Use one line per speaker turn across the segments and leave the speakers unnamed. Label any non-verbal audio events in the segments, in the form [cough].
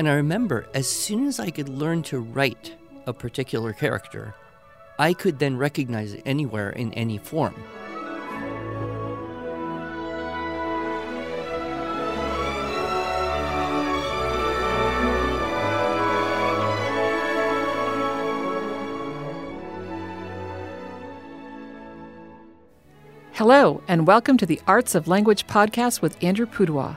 And I remember as soon as I could learn to write a particular character, I could then recognize it anywhere in any form.
Hello, and welcome to the Arts of Language podcast with Andrew Pudewa,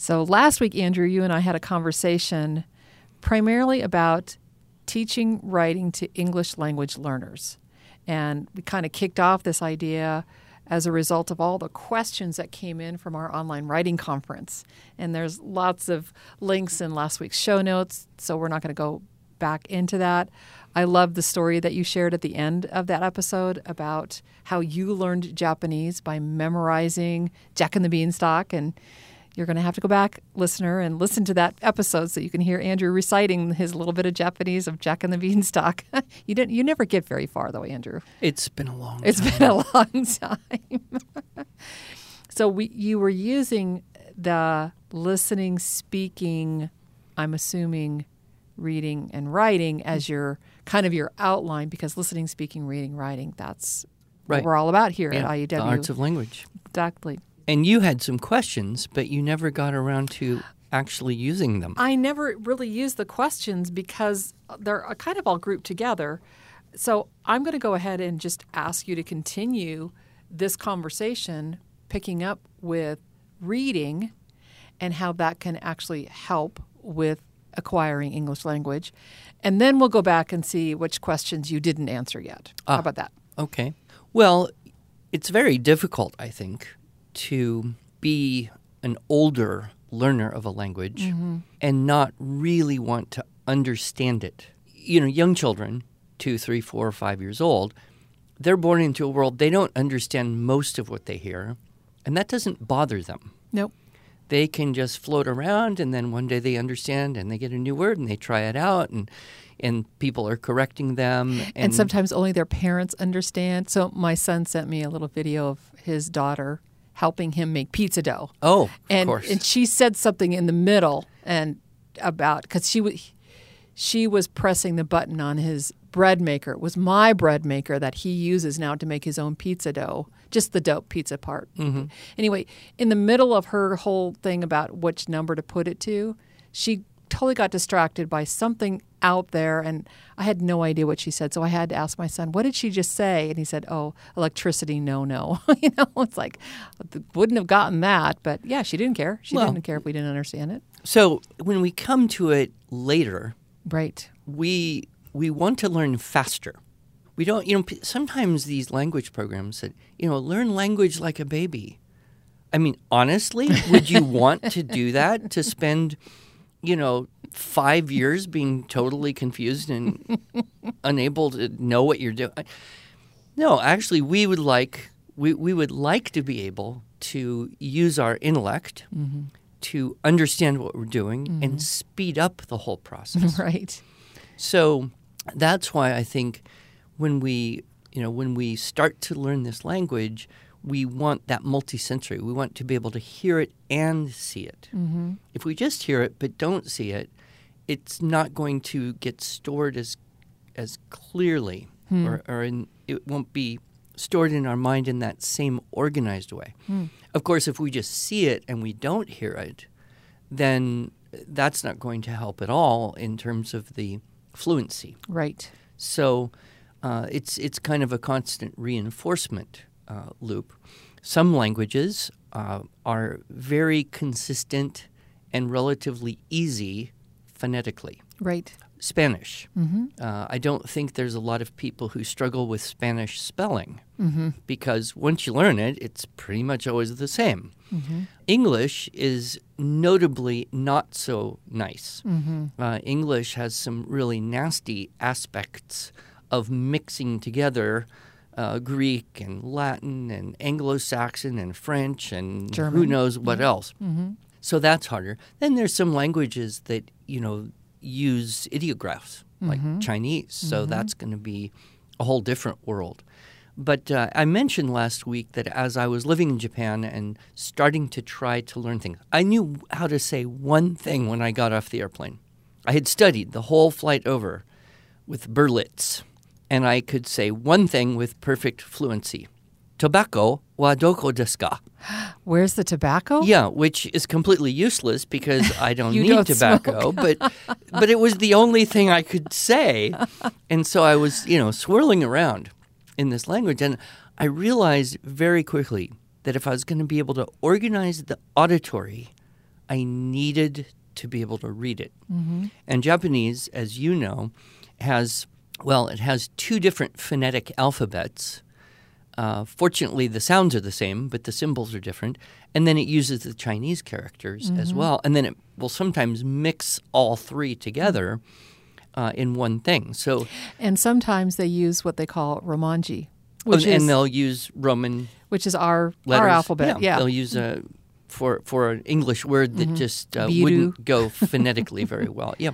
So last week, Andrew, you and I had a conversation primarily about teaching writing to English language learners. And we kind of kicked off this idea as a result of all the questions that came in from our online writing conference. And there's lots of links in last week's show notes, so we're not going to go back into that. I love the story that you shared at the end of that episode about how you learned Japanese by memorizing Jack and the Beanstalk and you're going to have to go back, listener, and listen to that episode so you can hear Andrew reciting his little bit of Japanese of Jack and the Beanstalk. [laughs] you didn't. You never get very far, though, Andrew.
It's been a long.
It's
time.
been a [laughs] long time. [laughs] so we, you were using the listening, speaking. I'm assuming reading and writing as mm. your kind of your outline because listening, speaking, reading, writing. That's
Right.
what we're all about here
Yeah,
at IEW.
the arts of language.
exactly.
And you had some questions, but you never got around to actually using them.
I never really use the questions because they're kind of all grouped together. So I'm going to go ahead and just ask you to continue this conversation, picking up with reading and how that can actually help with acquiring English language. And then we'll go back and see which questions you didn't answer yet. How
Ah.
about that?
Okay. Well, it's very difficult, I think, to be an older learner of a language mm-hmm. and not really want to understand it. You know, young children, two, three, four, five years old, they're born into a world they don't understand most of what they hear, and that doesn't bother them.
Nope.
They can just float around, and then one day they understand, and they get a new word, and they try it out, and and people are correcting them. And,
and sometimes only their parents understand. So my son sent me a little video of his daughter helping him make pizza dough.
oh, of
and
course,
and she said something in the middle and about because she was she was pressing the button on his bread maker. It was my bread maker that he uses now to make his own pizza dough, just the dope pizza part.
Mm-hmm.
Anyway, in the middle of her whole thing about which number to put it to, she totally got distracted by something out there and I had no idea what she said. So I had to ask my son, what did she just say? And he said, oh, electricity, no, no. [laughs] you know, it's like, wouldn't have gotten that. But yeah, she didn't care. She
Well-
didn't care if we didn't understand it.
So when we come to it later,
Right.
we we want to learn faster. We don't, you know, sometimes these language programs said, you know, learn language like a baby. I mean, honestly, would you [laughs] want to do that to spend, you know, 5 years being totally confused and [laughs] unable to know what you're doing? No, actually, we would like we, we would like to be able to use our intellect mm-hmm. to understand what we're doing and mm-hmm. speed up the whole process. [laughs]
Right.
So that's why I think when we, you know, when we start to learn this language, we want that multisensory. We want to be able to hear it and see it. Mm-hmm. If we just hear it but don't see it, it's not going to get stored as as clearly, or, or in, it won't be stored in our mind in that same organized way. Of course, if we just see it and we don't hear it, then that's not going to help at all in terms of the fluency.
Right.
So uh, it's it's kind of a constant reinforcement uh, loop. Some languages uh, are very consistent and relatively easy phonetically.
Right.
Spanish. Uh, I don't think there's a lot of people who struggle with Spanish spelling because once you learn it, it's pretty much always the same. English is notably not so nice. Uh, English has some really nasty aspects of mixing together uh, Greek and Latin and Anglo Saxon and French and
German.
who knows what else. So that's harder. Then there's some languages that, you know, use ideographs like Chinese. So that's going to be a whole different world. But uh, I mentioned last week that as I was living in Japan and starting to try to learn things, I knew how to say one thing when I got off the airplane. I had studied the whole flight over with Berlitz, and I could say one thing with perfect fluency. Tobacco wa doko desu ka? [gasps]
Where's the tobacco?
Yeah, which is completely useless because I don't [laughs] need
don't
tobacco, but but it was the only thing I could say. And so I was, you know, swirling around in this language and I realized very quickly that if I was going to be able to organize the auditory, I needed to be able to read it. Mm-hmm. And Japanese, as you know, has well, it has two different phonetic alphabets. Uh, fortunately, the sounds are the same, but the symbols are different. And then it uses the Chinese characters as well. And then it will sometimes mix all three together uh, in one thing. So,
And sometimes they use what they call Romanji,
and,
which is
and they'll use Roman
which is our
letters.
our alphabet. Yeah.
they'll use a for for an English word that just uh, wouldn't go [laughs] phonetically very well. Yeah.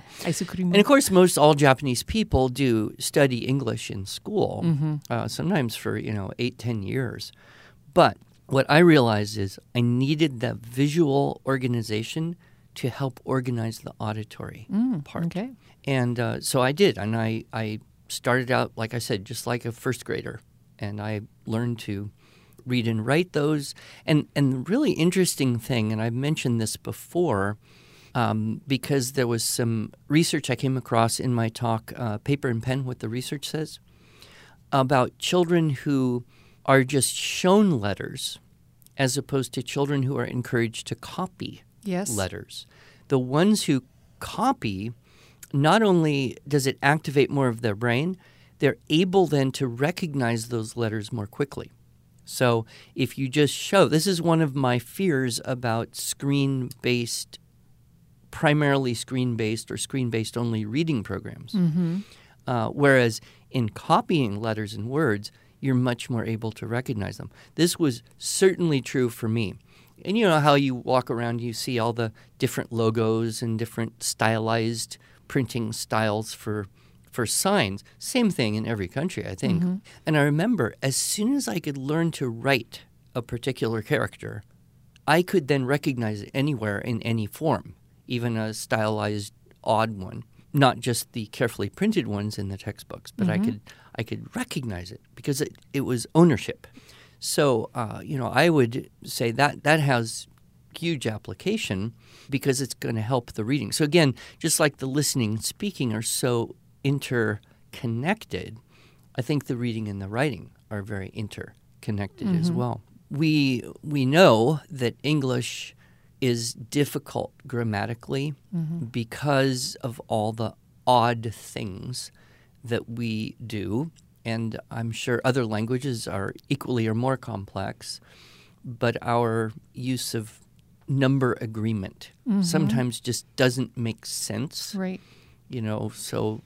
And of course, most all Japanese people do study English in school, uh, sometimes for you know eight, ten years. But what I realized is I needed that visual organization to help organize the auditory part.
okay.
And uh, so I did, and I I started out like I said, just like a first grader, and I learned to read and write those. And and the really interesting thing, and I've mentioned this before, um, because there was some research I came across in my talk, uh, Paper and Pen, what the research says, about children who are just shown letters as opposed to children who are encouraged to copy
Yes.
letters. The ones who copy, not only does it activate more of their brain, they're able then to recognize those letters more quickly. So if you just show, this is one of my fears about screen based, primarily screen based or screen based only reading programs. Uh, whereas in copying letters and words, you're much more able to recognize them. This was certainly true for me. And you know how you walk around, you see all the different logos and different stylized printing styles for for signs. Same thing in every country, I think. And I remember as soon as I could learn to write a particular character, I could then recognize it anywhere in any form, even a stylized odd one, not just the carefully printed ones in the textbooks, but I could I could recognize it because it, it was ownership. So uh, you know, I would say that that has huge application because it's going to help the reading. So again, just like the listening and speaking are so interconnected, I think the reading and the writing are very interconnected as mm-hmm. well. We we know that English is difficult grammatically mm-hmm. because of all the odd things that we do and I'm sure other languages are equally or more complex but our use of number agreement mm-hmm. sometimes just doesn't make sense
Right.
you know so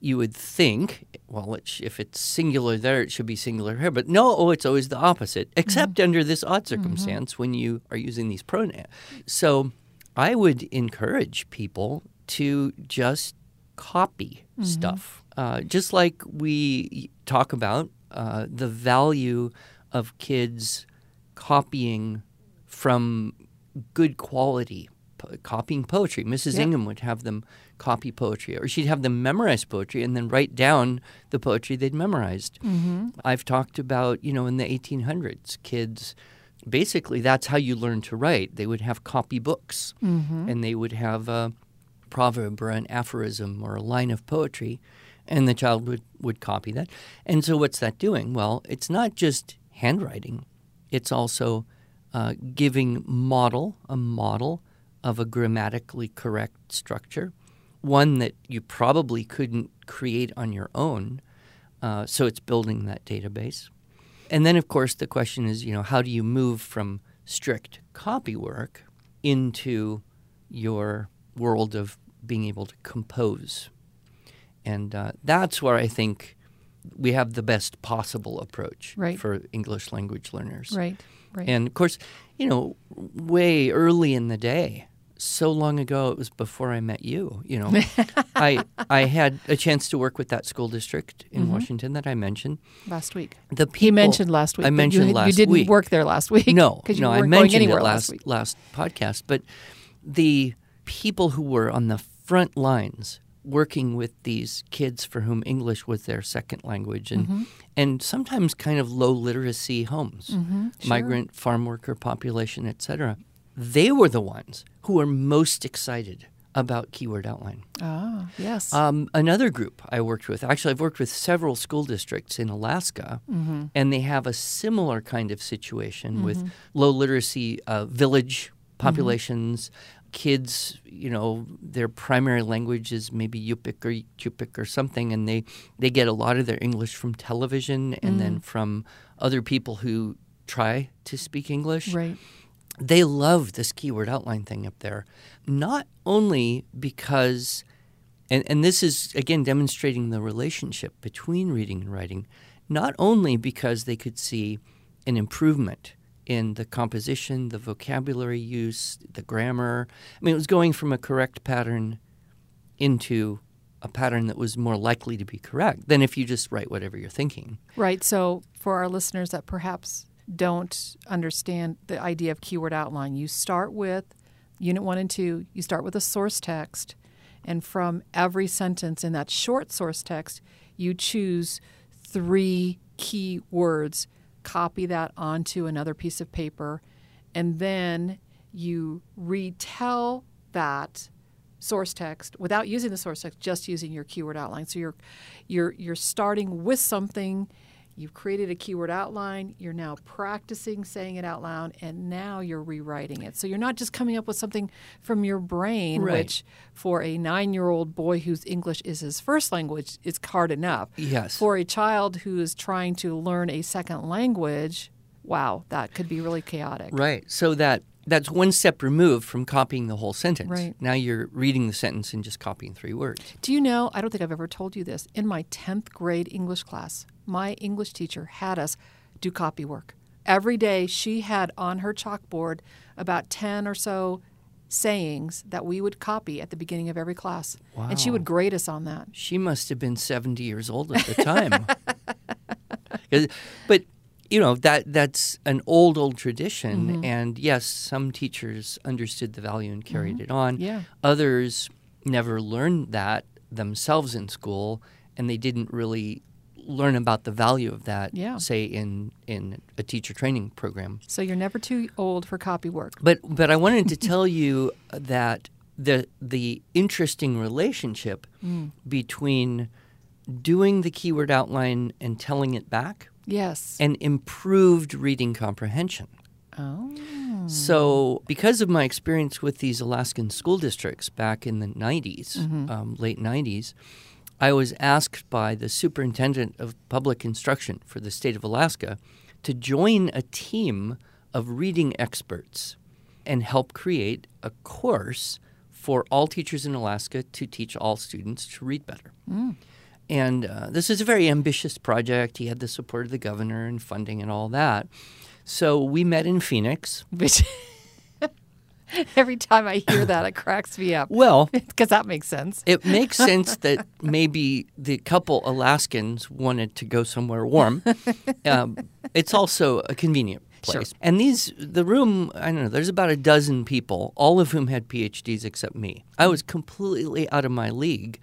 you would think well it sh- if it's singular there it should be singular here but no oh, it's always the opposite except under this odd circumstance when you are using these pronouns so i would encourage people to just copy stuff uh, just like we talk about uh, the value of kids copying from good quality po- copying poetry. Mrs.
Yep.
Ingham would have them copy poetry, or she'd have them memorize poetry and then write down the poetry they'd memorized. I've talked about, you know, in the 1800s, kids basically that's how you learn to write. They would have copy books and they would have a proverb or an aphorism or a line of poetry, and the child would, would copy that. And so, what's that doing? Well, it's not just handwriting, it's also uh, giving model, a model of a grammatically correct structure, one that you probably couldn't create on your own. Uh, so it's building that database. And then, of course, the question is, you know, how do you move from strict copy work into your world of being able to compose? And uh, that's where I think we have the best possible approach
Right.
for English language learners.
Right. Right.
And of course, you know, way early in the day, so long ago, it was before I met you. You know, [laughs] I I had a chance to work with that school district in
Mm-hmm.
Washington that I mentioned.
last week.
The people,
He mentioned last week.
I mentioned
you,
last
You didn't
week.
work there last week.
No,
because you
no, I mentioned it
last
last
week.
last podcast. But the people who were on the front lines working with these kids for whom English was their second language, and
Mm-hmm.
and sometimes kind of low literacy homes,
sure.
migrant farm worker population, etc. They were the ones who were most excited about keyword outline.
Ah, yes.
Um, another group I worked with, actually, I've worked with several school districts in Alaska, and they have a similar kind of situation with low literacy uh, village populations. Kids, you know, their primary language is maybe Yupik or Yupik or something, and they, they get a lot of their English from television and then from other people who try to speak English
right.
They love this keyword outline thing up there, not only because, and, and this is again demonstrating the relationship between reading and writing, not only because they could see an improvement in the composition, the vocabulary use, the grammar. I mean, it was going from a correct pattern into a pattern that was more likely to be correct than if you just write whatever you're thinking.
Right. So, for our listeners that perhaps don't understand the idea of keyword outline, you start with unit one and two, you start with a source text, and from every sentence in that short source text, you choose three key words, copy that onto another piece of paper, and then you retell that source text without using the source text, just using your keyword outline. So you're you're you're starting with something. You've created a keyword outline. You're now practicing saying it out loud, and now you're rewriting it. So you're not just coming up with something from your brain,
Right.
which for a nine-year-old boy whose English is his first language is hard enough.
Yes.
For a child who is trying to learn a second language, wow, that could be really chaotic.
Right. So that that's one step removed from copying the whole sentence.
Right.
Now you're reading the sentence and just copying three words.
Do you know? I don't think I've ever told you this. In my 10th grade English class, my English teacher had us do copy work. Every day, she had on her chalkboard about 10 or so sayings that we would copy at the beginning of every class. And she would grade us on that.
She must have been 70 years old at the time. [laughs] but you know that that's an old old tradition
Mm-hmm.
and yes, some teachers understood the value and carried it on.
Mm-hmm. Yeah.
Others never learned that themselves in school and they didn't really learn about the value of that
Yeah.
say in in a teacher training program.
So you're never too old for copy work.
But but I wanted to tell you that the the interesting relationship [laughs] between doing the keyword outline and telling it back
Yes.
and improved reading comprehension.
oh.
So, because of my experience with these Alaskan school districts back in the 90s, um, late 90s, I was asked by the superintendent of public instruction for the state of Alaska to join a team of reading experts and help create a course for all teachers in Alaska to teach all students to read better. And uh, this is a very ambitious project. He had the support of the governor and funding and all that. So we met in Phoenix.
Which [laughs] [laughs] every time I hear that, it cracks me up.
Well, [laughs]
Because that makes sense.
it makes [laughs] sense that maybe the couple Alaskans wanted to go somewhere warm. Um, it's also a convenient
Sure.
place. And these, the room, I don't know, there's about a dozen people, all of whom had PhDs except me. I was completely out of my league.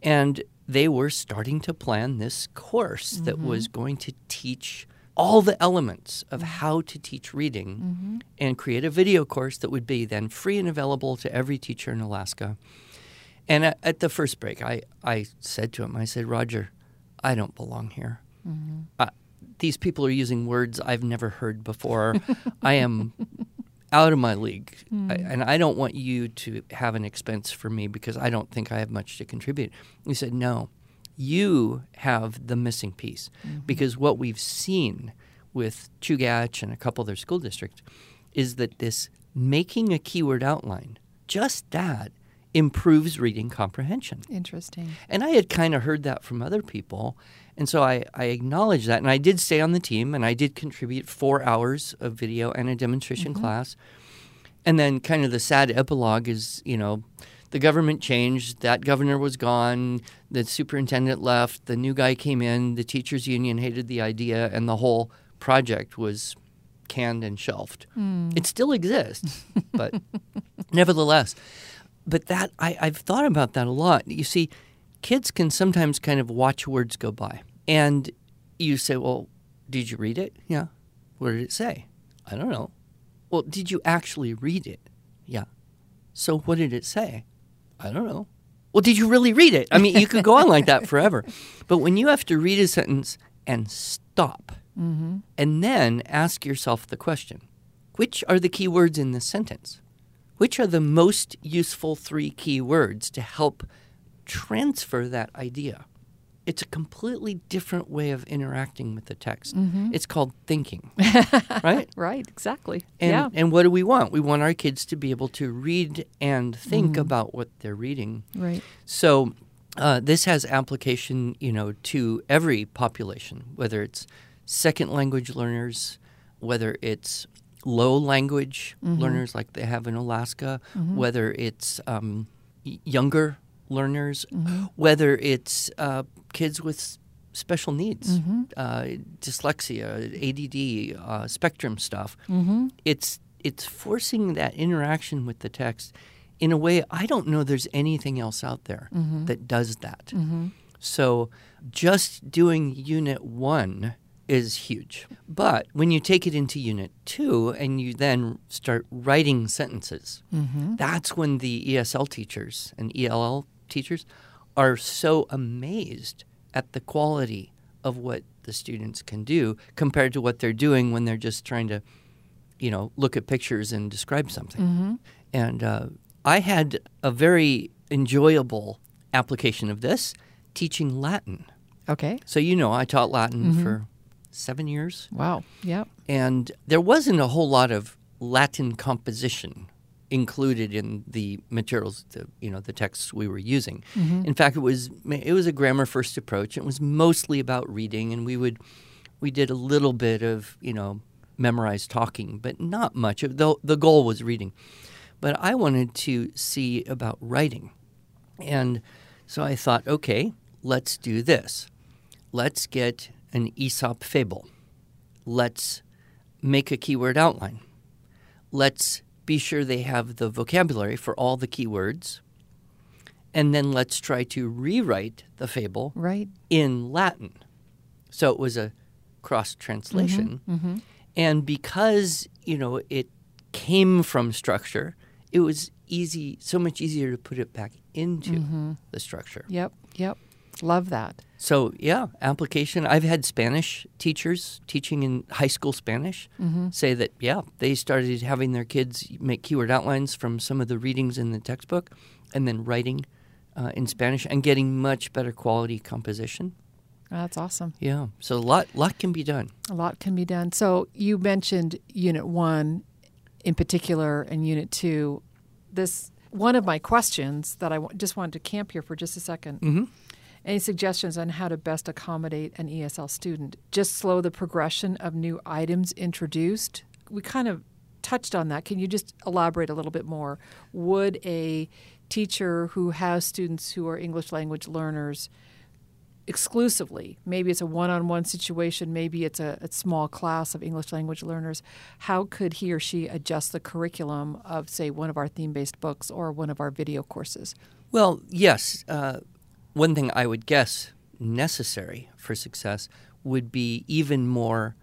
And they were starting to plan this course that was going to teach all the elements of mm-hmm. how to teach reading mm-hmm. and create a video course that would be then free and available to every teacher in Alaska. And at, at the first break, I, I said to him, I said, Roger, I don't belong here. Uh, these people are using words I've never heard before. I am [laughs] out of my league, I, mm. and I don't want you to have an expense for me because I don't think I have much to contribute. He said, No, you have the missing piece mm-hmm. because what we've seen with Chugach and a couple other school districts is that this making a keyword outline, just that, improves reading comprehension.
Interesting.
And I had kind of heard that from other people. And so I, I acknowledged that. And I did stay on the team and I did contribute four hours of video and a demonstration mm-hmm. class. And then kind of the sad epilogue is, you know, the government changed, that governor was gone, the superintendent left, the new guy came in, the teachers union hated the idea, and the whole project was canned and shelved. Hmm. It still exists, [laughs] but nevertheless. But that I, I've thought about that a lot. You see, kids can sometimes kind of watch words go by. And you say, Well, did you read it? Yeah. What did it say? I don't know. Well, did you actually read it? Yeah. So what did it say? I don't know. Well, did you really read it? I mean, you could go on like that forever. [laughs] But when you have to read a sentence and stop mm-hmm. and then ask yourself the question which are the key words in this sentence? Which are the most useful three key words to help transfer that idea? It's a completely different way of interacting with the text. It's called thinking, [laughs] right?
Right, exactly.
And,
yeah.
and what do we want? We want our kids to be able to read and think about what they're reading.
Right.
So uh, this has application, you know, to every population, whether it's second language learners, whether it's low language learners like they have in Alaska, whether it's um, younger learners, whether it's uh, kids with special needs, uh, dyslexia, ADD, uh, spectrum stuff. It's it's forcing that interaction with the text in a way I don't know there's anything else out there that does that. So just doing unit one is huge. But when you take it into unit two and you then start writing sentences, that's when the ESL teachers and ELL teachers are so amazed at the quality of what the students can do compared to what they're doing when they're just trying to, you know, look at pictures and describe something. And uh, I had a very enjoyable application of this teaching Latin.
Okay.
So, you know, I taught Latin for seven years,
Wow. Yep.
and there wasn't a whole lot of Latin composition included in the materials, the, you know, the texts we were using. Mm-hmm. In fact, it was it was a grammar first approach. It was mostly about reading, and we would we did a little bit of you know memorized talking, but not much. The the goal was reading, but I wanted to see about writing, and so I thought, okay, let's do this. Let's get an Aesop fable. Let's make a keyword outline. Let's be sure they have the vocabulary for all the keywords. And then let's try to rewrite the fable
Right.
in Latin. So it was a cross translation. Mm-hmm, mm-hmm. And because, you know, it came from structure, it was easy, so much easier to put it back into mm-hmm. the structure.
Yep. Yep. Love that.
So, yeah, application. I've had Spanish teachers teaching in high school Spanish say that, yeah, they started having their kids make keyword outlines from some of the readings in the textbook and then writing uh, in Spanish and getting much better quality composition.
That's awesome.
Yeah, so a lot, lot can be done.
A lot can be done. So you mentioned Unit One in particular and Unit Two. This one of my questions that I just wanted to camp here for just a 2nd
Mhm.
Any suggestions on how to best accommodate an ESL student? Just slow the progression of new items introduced. We kind of touched on that. Can you just elaborate a little bit more? Would a teacher who has students who are English language learners exclusively. Maybe it's a one-on-one situation. Maybe it's a, a small class of English language learners. How could he or she adjust the curriculum of, say, one of our theme-based books or one of our video courses?
Well, yes. Uh, one thing I would guess necessary for success would be even more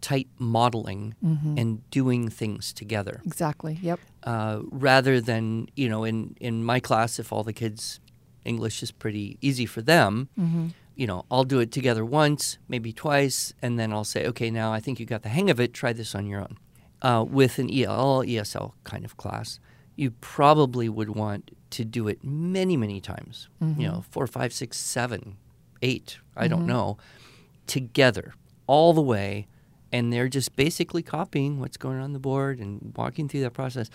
tight modeling and doing things together.
Exactly. Yep.
uh, rather than you know in in my class if all the kids english is pretty easy for them you know i'll do it together once maybe twice and then i'll say okay now i think you got the hang of it try this on your own uh, with an EL, ESL kind of class, you probably would want to do it many, many times. You mm-hmm. know, four, five, six, seven, eight, I don't mm-hmm. know, together all the way. And they're just basically copying what's going on the board and walking through that process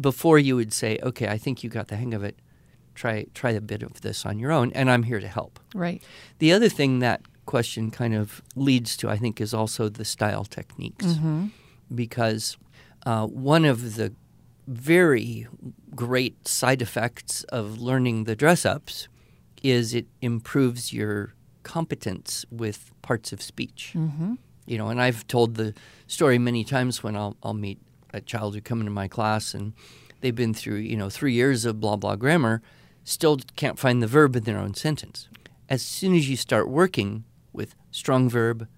before you would say, okay, I think you got the hang of it. Try, try a bit of this on your own, and I'm here to help.
Right.
The other thing that question kind of leads to, I think, is also the style techniques. Mm-hmm. Because uh, one of the very great side effects of learning the dress ups is it improves your competence with parts of speech. Mm-hmm. You know, and I've told the story many times when I'll, I'll meet a child who come into my class and they've been through, you know, three years of blah, blah grammar, still can't find the verb in their own sentence. As soon as you start working with strong verb,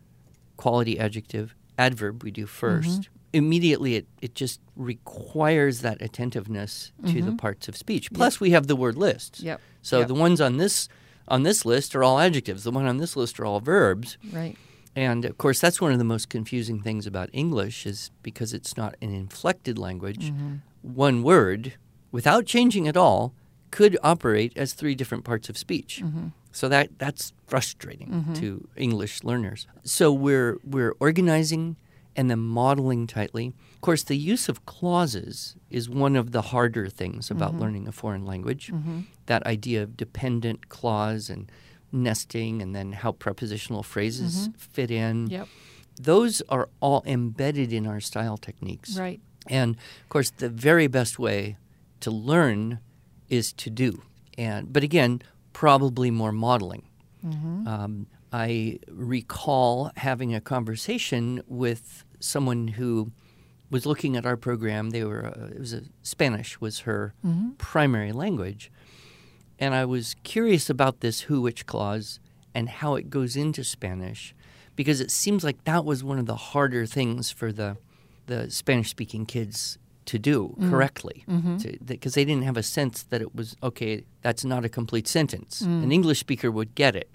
quality adjective, adverb, we do 1st immediately it, it just requires that attentiveness to the mm-hmm. parts of speech. Plus, we have the word list.
Yep.
So
Yep.
the ones on this on this list are all adjectives. The one on this list are all verbs.
Right.
And of course, that's one of the most confusing things about English is because it's not an inflected language. Mm-hmm. One word, without changing at all, could operate as three different parts of speech. Mm-hmm. So that that's frustrating to English learners. So we're we're organizing and then modeling tightly. Of course, the use of clauses is one of the harder things about mm-hmm. learning a foreign language. Mm-hmm. That idea of dependent clause and nesting and then how prepositional phrases mm-hmm. fit in.
Yep.
Those are all embedded in our style techniques.
Right.
And of course, the very best way to learn is to do. And but again, probably more modeling. Um, I recall having a conversation with someone who was looking at our program. They were uh, it was a, Spanish was her mm-hmm. primary language, and I was curious about this who which clause and how it goes into Spanish, because it seems like that was one of the harder things for the the Spanish speaking kids to do mm-hmm. correctly, mm-hmm. because they didn't have a sense that it was okay. That's not a complete sentence. Mm. An English speaker would get it,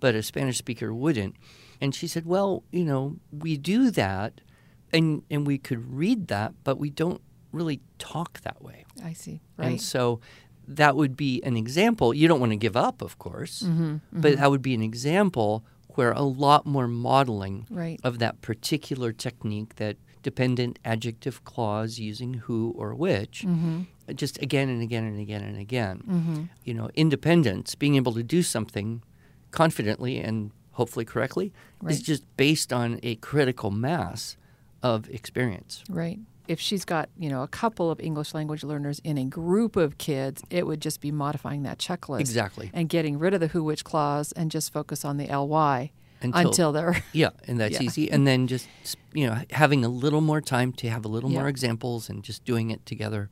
but a Spanish speaker wouldn't. And she said, "Well, you know, we do that, and and we could read that, but we don't really talk that way."
I see.
And
Right.
so that would be an example. You don't want to give up, of course,
Mm-hmm,
but that would be an example where a lot more modeling
Right.
of that particular technique, that dependent adjective clause using who or which,
Mm-hmm.
just again and again and again and again. You know, independence, being able to do something confidently and hopefully correctly, is just based on a critical mass of experience.
Right. If she's got, you know, a couple of English language learners in a group of kids, it would just be modifying that checklist.
Exactly.
And getting rid of the who which clause and just focus on the ly
Until-
until, they're [laughs]
Yeah, and that's [laughs]
Yeah.
easy. And then just you know having a little more time to have a little
Yeah.
more examples and just doing it together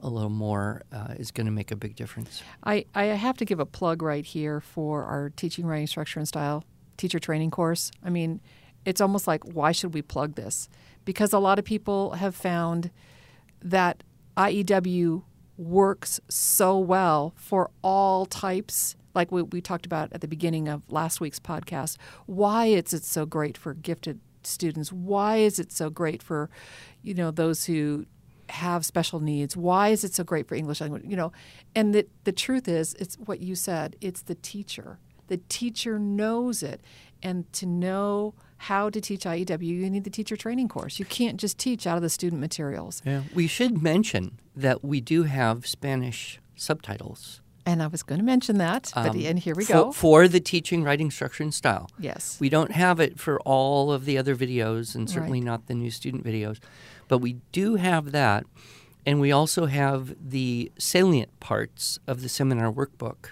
a little more uh, is going to make a big difference.
I, I have to give a plug right here for our teaching writing structure and style teacher training course. I mean, it's almost like why should we plug this? Because a lot of people have found that IEW works so well for all types like we, we talked about at the beginning of last week's podcast why is it so great for gifted students why is it so great for you know those who have special needs why is it so great for english language you know and the, the truth is it's what you said it's the teacher the teacher knows it and to know how to teach IEW you need the teacher training course you can't just teach out of the student materials
Yeah. We should mention that we do have Spanish subtitles.
and I was going to mention that but
um,
and here we
for,
go
for the teaching, writing, structure, and style.
yes
We don't have it for all of the other videos, and certainly
Right.
not the new student videos, but we do have that. And we also have the salient parts of the seminar workbook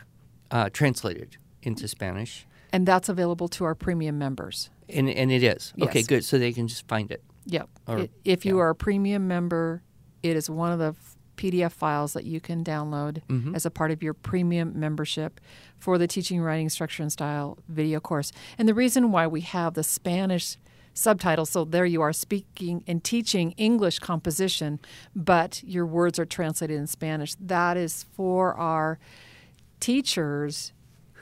uh, translated into Spanish.
and that's available to our premium members
And, and it is. Okay, good. So they can just find it.
Yep.
Or-
I- if you
yeah.
are a premium member, it is one of the f- PDF files that you can download
Mm-hmm.
as a part of your premium membership for the Teaching, Writing, Structure, and Style video course. And the reason why we have the Spanish subtitles, so there you are speaking and teaching English composition, but your words are translated in Spanish, that is for our teachers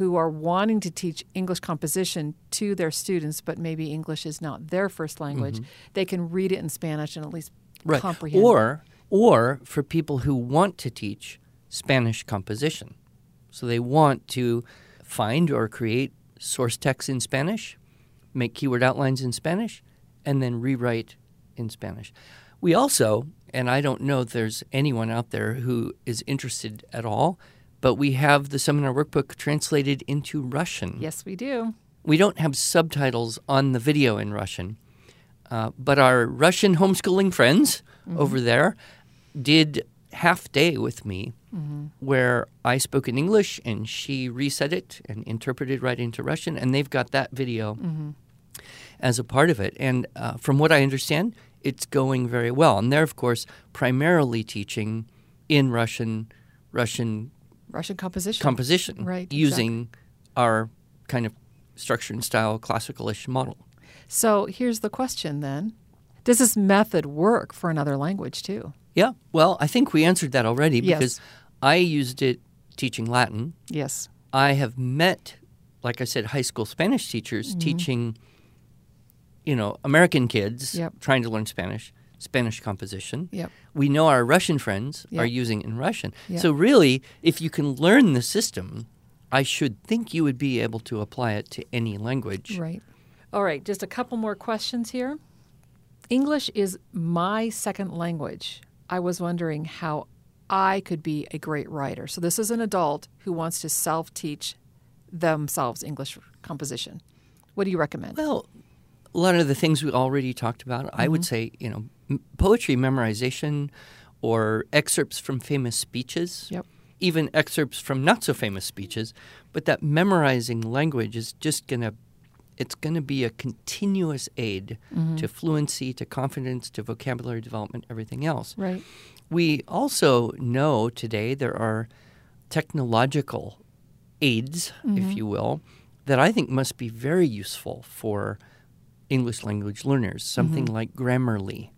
who are wanting to teach English composition to their students, but maybe English is not their first language, mm-hmm. they can read it in Spanish and at least
right.
comprehend.
Or or for people who want to teach Spanish composition. So they want to find or create source text in Spanish, make keyword outlines in Spanish, and then rewrite in Spanish. We also, and I don't know if there's anyone out there who is interested at all, but we have the seminar workbook translated into Russian.
yes, we do.
We don't have subtitles on the video in Russian, uh, but our Russian homeschooling friends over there did half day with me where I spoke in English and she reset it and interpreted right into Russian, and they've got that video as a part of it. And uh, from what I understand, it's going very well. And they're, of course, primarily teaching in Russian, Russian
Russian composition.
composition,
Right,
using our kind of structure and style classicalish model.
so here's the question then: Does this method work for another language too?
Yeah, well, I think we answered that already
Yes.
because I used it teaching Latin.
Yes.
I have met, like I said, high school Spanish teachers
Mm-hmm.
teaching, you know, American kids
Yep.
trying to learn Spanish, Spanish composition.
Yep.
We know our Russian friends are using it in Russian.
Yep.
So really, if you can learn the system, I should think you would be able to apply it to any language.
Right. All right, just a couple more questions here. English is my second language. I was wondering how I could be a great writer. So, this is an adult who wants to self teach themselves English composition. What do you recommend?
Well, a lot of the things we already talked about, I
Mm-hmm.
would say, you know, m- poetry memorization or excerpts from famous speeches,
Yep.
even excerpts from not so famous speeches, but that memorizing language is just going to it's going to be a continuous aid
Mm-hmm.
to fluency, to confidence, to vocabulary development, everything else.
Right.
We also know today there are technological aids, if you will, that I think must be very useful for English language learners. Something like Grammarly,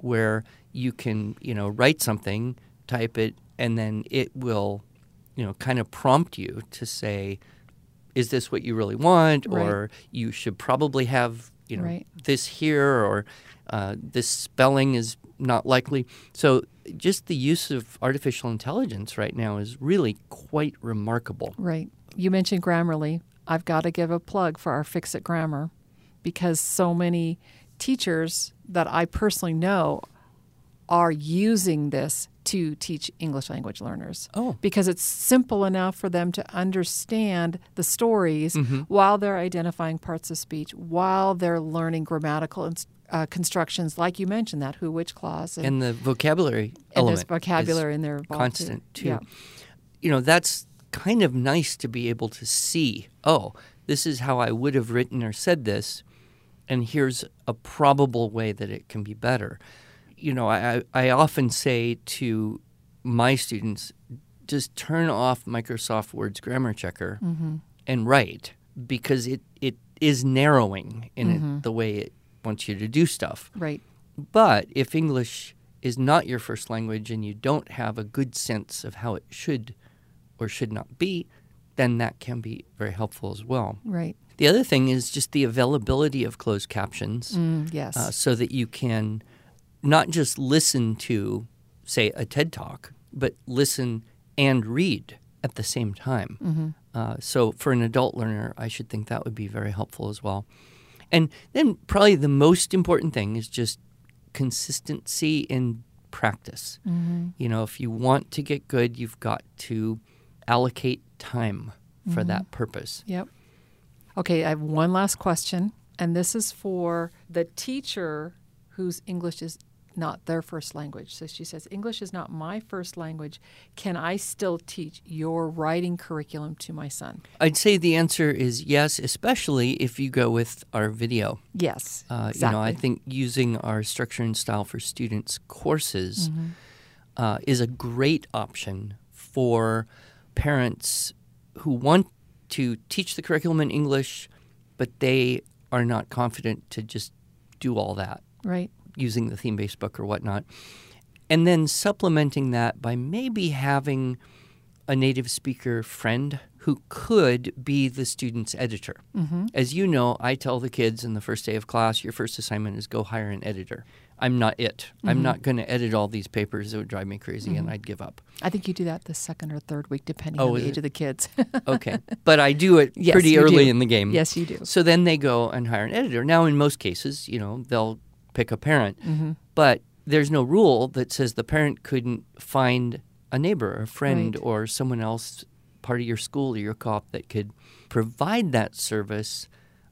where you can, you know, write something, type it, and then it will, you know, kind of prompt you to say, is this what you really want?
Right.
Or you should probably have, you know,
Right.
this here, or uh, this spelling is not likely. So just the use of artificial intelligence right now is really quite remarkable.
Right. You mentioned Grammarly. I've got to give a plug for our Fix It Grammar because so many teachers that I personally know are using this to teach English language learners.
Oh.
Because it's simple enough for them to understand the stories
Mm-hmm.
while they're identifying parts of speech, while they're learning grammatical ins- uh, constructions, like you mentioned, that who, which clause.
And the vocabulary
and
element
there's vocabulary in their
constant too.
Yeah.
You know, that's kind of nice to be able to see, oh, this is how I would have written or said this, and here's a probable way that it can be better. You know, I, I often say to my students, just turn off Microsoft Word's grammar checker mm-hmm. and write because it, it is narrowing in it, mm-hmm. the way it wants you to do stuff.
Right.
But if English is not your first language and you don't have a good sense of how it should or should not be, then that can be very helpful as well.
Right.
The other thing is just the availability of closed captions
Mm, yes.
uh, so that you can not just listen to, say, a TED Talk, but listen and read at the same time. Uh, so for an adult learner, I should think that would be very helpful as well. And then probably the most important thing is just consistency in practice. You know, if you want to get good, you've got to allocate time for that purpose.
Yep. Okay, I have one last question, and this is for the teacher whose English is not their first language. So she says, English is not my first language. Can I still teach your writing curriculum to my son?
I'd say the answer is yes, especially if you go with our video.
Yes.
Uh,
exactly.
You know, I think using our structure and style for students courses uh, is a great option for parents who want to teach the curriculum in English, but they are not confident to just do all that
Right.
using the theme based book or whatnot. And then supplementing that by maybe having a native speaker friend who could be the student's editor. Mm-hmm. As you know, I tell the kids in the first day of class, your first assignment is go hire an editor. I'm not it. I'm not going to edit all these papers. It would drive me crazy, and I'd give up.
I think you do that the second or third week, depending
Oh,
on the age
it?
of the kids. [laughs]
Okay, [laughs] but I do it
Yes,
pretty early
do.
in the game.
yes, you do.
So then they go and hire an editor. Now, in most cases, you know, they'll pick a parent,
Mm-hmm.
but there's no rule that says the parent couldn't find a neighbor, a friend,
Right.
or someone else, part of your school or your co-op that could provide that service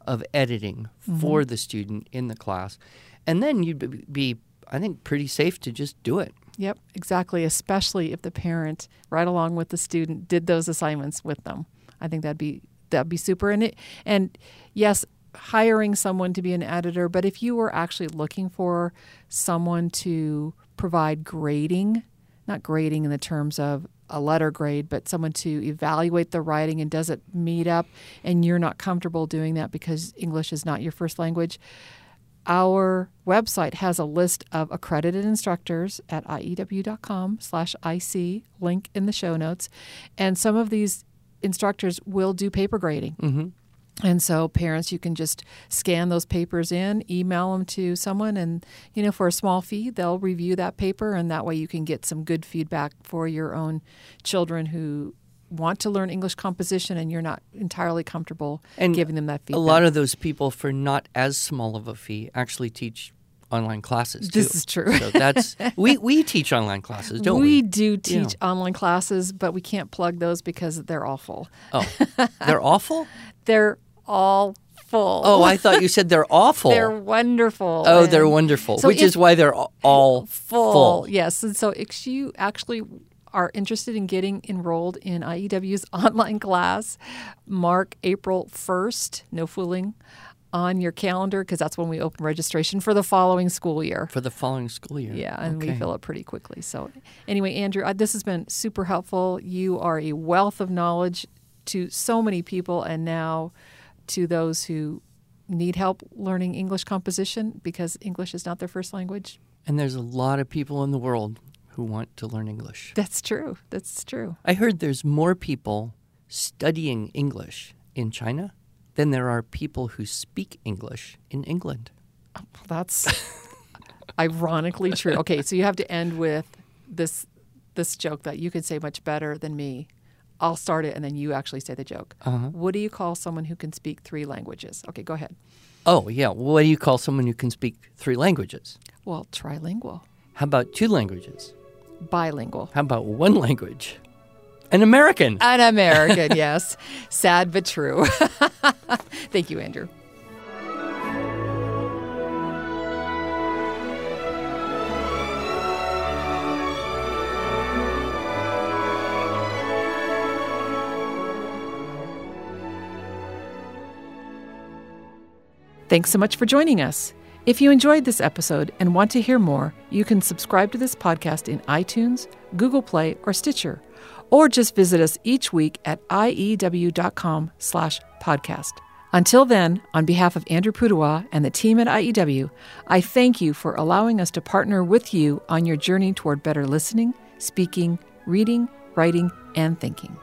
of editing
Mm-hmm.
for the student in the class, and then you'd be- I think, pretty safe to just do it.
Yep, exactly. Especially if the parent, right along with the student, did those assignments with them. I think that'd be that'd be super. And it, and yes, hiring someone to be an editor. But if you were actually looking for someone to provide grading, not grading in the terms of a letter grade, but someone to evaluate the writing and does it meet up, and you're not comfortable doing that because English is not your first language, our website has a list of accredited instructors at iew.com slash ic link in the show notes. And some of these instructors will do paper grading.
Hmm
and so parents you can just scan those papers in email them to someone and you know for a small fee they'll review that paper and that way you can get some good feedback for your own children who want to learn english composition and you're not entirely comfortable
And
giving them that feedback
A lot of those people, for not as small of a fee, actually teach online classes too.
This is true.
So that's we we teach online classes, don't
we
we?
do
Yeah.
teach online classes, but we can't plug those because they're awful.
Oh, [laughs] they're awful.
They're all full.
Oh, I thought you said they're awful. [laughs]
they're wonderful.
oh, they're wonderful.
So
which
if-
is why they're all
full.
full.
Yes, and so if you actually are interested in getting enrolled in IEW's [laughs] online class, mark April first. No fooling. On your calendar because that's when we open registration for the following school year.
for the following school year.
Yeah, and we fill it pretty quickly. So, anyway, Andrew, this has been super helpful. You are a wealth of knowledge to so many people, and now to those who need help learning English composition because English is not their first language.
And there's a lot of people in the world who want to learn English.
That's true. That's true.
I heard there's more people studying English in China than there are people who speak English in England.
That's [laughs] ironically true. Okay, so you have to end with this this joke that you can say much better than me. I'll start it and then you actually say the joke.
Uh-huh.
What do you call someone who can speak three languages? Okay, go ahead.
Oh, yeah. What do you call someone who can speak three languages?
Well, trilingual,
How about two languages?
Bilingual.
How about one language? An American.
An American, [laughs] yes. Sad but true. [laughs] Thank you, Andrew. Thanks so much for joining us. If you enjoyed this episode and want to hear more, you can subscribe to this podcast in iTunes, Google Play, or Stitcher, or just visit us each week at iew.com slash podcast. Until then, on behalf of Andrew Pudewa and the team at IEW, I thank you for allowing us to partner with you on your journey toward better listening, speaking, reading, writing, and thinking.